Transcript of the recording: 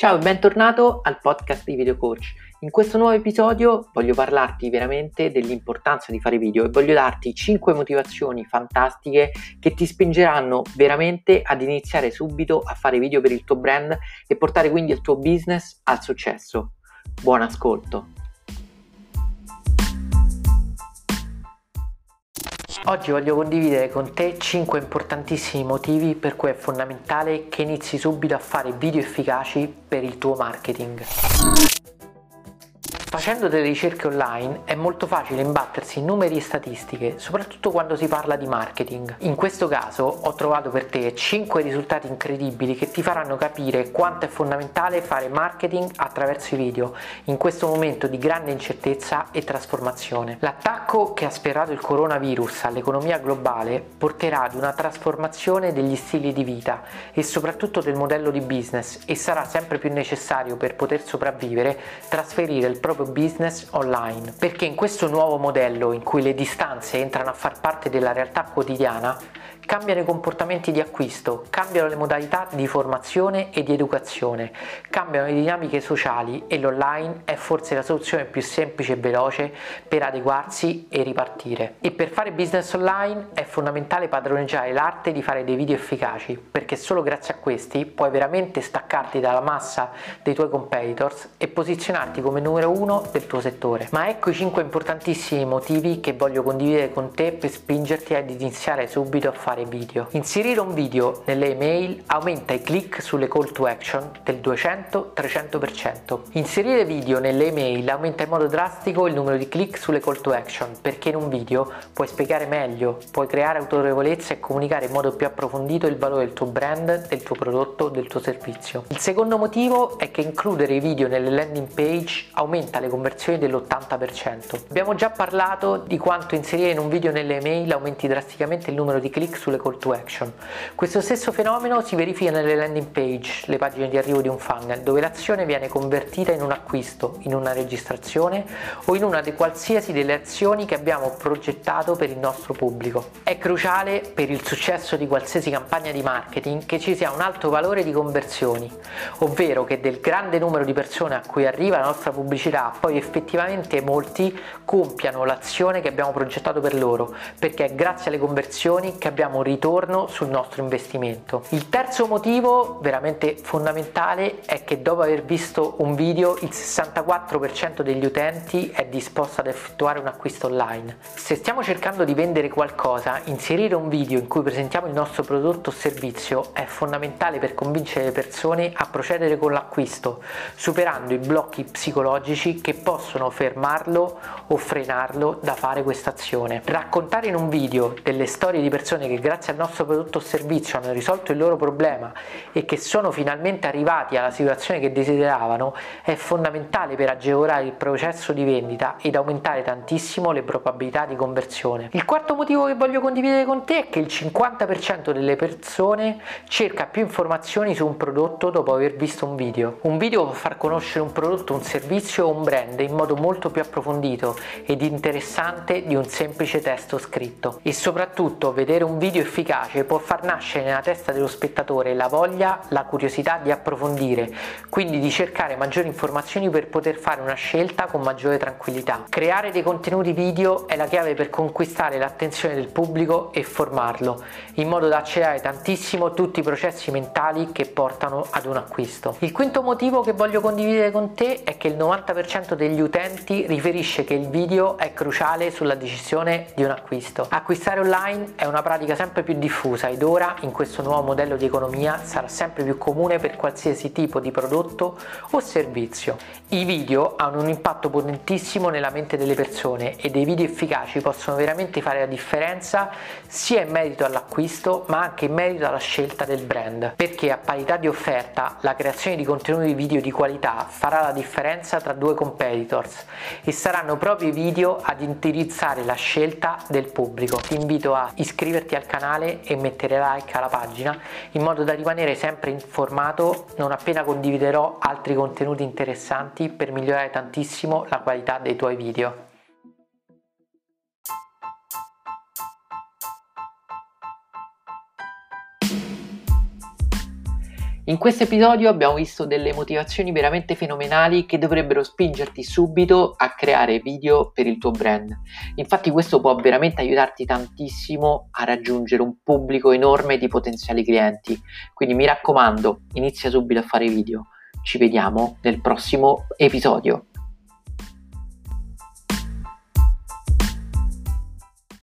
Ciao e bentornato al podcast di Video Coach. In questo nuovo episodio voglio parlarti veramente dell'importanza di fare video e voglio darti 5 motivazioni fantastiche che ti spingeranno veramente ad iniziare subito a fare video per il tuo brand e portare quindi il tuo business al successo. Buon ascolto! Oggi voglio condividere con te 5 importantissimi motivi per cui è fondamentale che inizi subito a fare video efficaci per il tuo marketing. Facendo delle ricerche online è molto facile imbattersi in numeri e statistiche, soprattutto quando si parla di marketing. In questo caso ho trovato per te 5 risultati incredibili che ti faranno capire quanto è fondamentale fare marketing attraverso i video in questo momento di grande incertezza e trasformazione. L'attacco che ha sferrato il coronavirus all'economia globale porterà ad una trasformazione degli stili di vita e soprattutto del modello di business e sarà sempre più necessario per poter sopravvivere trasferire il proprio proprio business online, perché in questo nuovo modello in cui le distanze entrano a far parte della realtà quotidiana, cambiano i comportamenti di acquisto, cambiano le modalità di formazione e di educazione, cambiano le dinamiche sociali e l'online è forse la soluzione più semplice e veloce per adeguarsi e ripartire. E per fare business online è fondamentale padroneggiare l'arte di fare dei video efficaci, perché solo grazie a questi puoi veramente staccarti dalla massa dei tuoi competitors e posizionarti come numero uno del tuo settore. Ma ecco i 5 importantissimi motivi che voglio condividere con te per spingerti ad iniziare subito a fare fare video. Inserire un video nelle email aumenta i click sulle call to action del 200-300%. Inserire video nelle email aumenta in modo drastico il numero di click sulle call to action perché in un video puoi spiegare meglio, puoi creare autorevolezza e comunicare in modo più approfondito il valore del tuo brand, del tuo prodotto, del tuo servizio. Il secondo motivo è che includere i video nelle landing page aumenta le conversioni dell'80%. Abbiamo già parlato di quanto inserire in un video nelle email aumenti drasticamente il numero di click sulle call to action. Questo stesso fenomeno si verifica nelle landing page, le pagine di arrivo di un funnel, dove l'azione viene convertita in un acquisto, in una registrazione o in una di qualsiasi delle azioni che abbiamo progettato per il nostro pubblico. È cruciale per il successo di qualsiasi campagna di marketing che ci sia un alto valore di conversioni, ovvero che del grande numero di persone a cui arriva la nostra pubblicità, poi effettivamente molti compiano l'azione che abbiamo progettato per loro, perché è grazie alle conversioni che abbiamo un ritorno sul nostro investimento. Il terzo motivo veramente fondamentale è che dopo aver visto un video il 64% degli utenti è disposto ad effettuare un acquisto online. Se stiamo cercando di vendere qualcosa, inserire un video in cui presentiamo il nostro prodotto o servizio è fondamentale per convincere le persone a procedere con l'acquisto, superando i blocchi psicologici che possono fermarlo o frenarlo da fare questa azione. Raccontare in un video delle storie di persone che grazie al nostro prodotto o servizio hanno risolto il loro problema e che sono finalmente arrivati alla situazione che desideravano è fondamentale per agevolare il processo di vendita ed aumentare tantissimo le probabilità di conversione. Il quarto motivo che voglio condividere con te è che il 50% delle persone cerca più informazioni su un prodotto dopo aver visto un video. Un video può far conoscere un prodotto, un servizio o un brand in modo molto più approfondito ed interessante di un semplice testo scritto e soprattutto vedere un video efficace può far nascere nella testa dello spettatore la voglia, la curiosità di approfondire, quindi di cercare maggiori informazioni per poter fare una scelta con maggiore tranquillità. Creare dei contenuti video è la chiave per conquistare l'attenzione del pubblico e formarlo, in modo da accelerare tantissimo tutti i processi mentali che portano ad un acquisto. Il quinto motivo che voglio condividere con te è che il 90% degli utenti riferisce che il video è cruciale sulla decisione di un acquisto. Acquistare online è una pratica sempre più diffusa ed ora in questo nuovo modello di economia sarà sempre più comune per qualsiasi tipo di prodotto o servizio. I video hanno un impatto potentissimo nella mente delle persone e dei video efficaci possono veramente fare la differenza sia in merito all'acquisto ma anche in merito alla scelta del brand perché a parità di offerta la creazione di contenuti video di qualità farà la differenza tra due competitors e saranno proprio i video ad indirizzare la scelta del pubblico. Ti invito a iscriverti al canale e mettere like alla pagina in modo da rimanere sempre informato non appena condividerò altri contenuti interessanti per migliorare tantissimo la qualità dei tuoi video. In questo episodio abbiamo visto delle motivazioni veramente fenomenali che dovrebbero spingerti subito a creare video per il tuo brand. Infatti questo può veramente aiutarti tantissimo a raggiungere un pubblico enorme di potenziali clienti. Quindi mi raccomando, inizia subito a fare video. Ci vediamo nel prossimo episodio.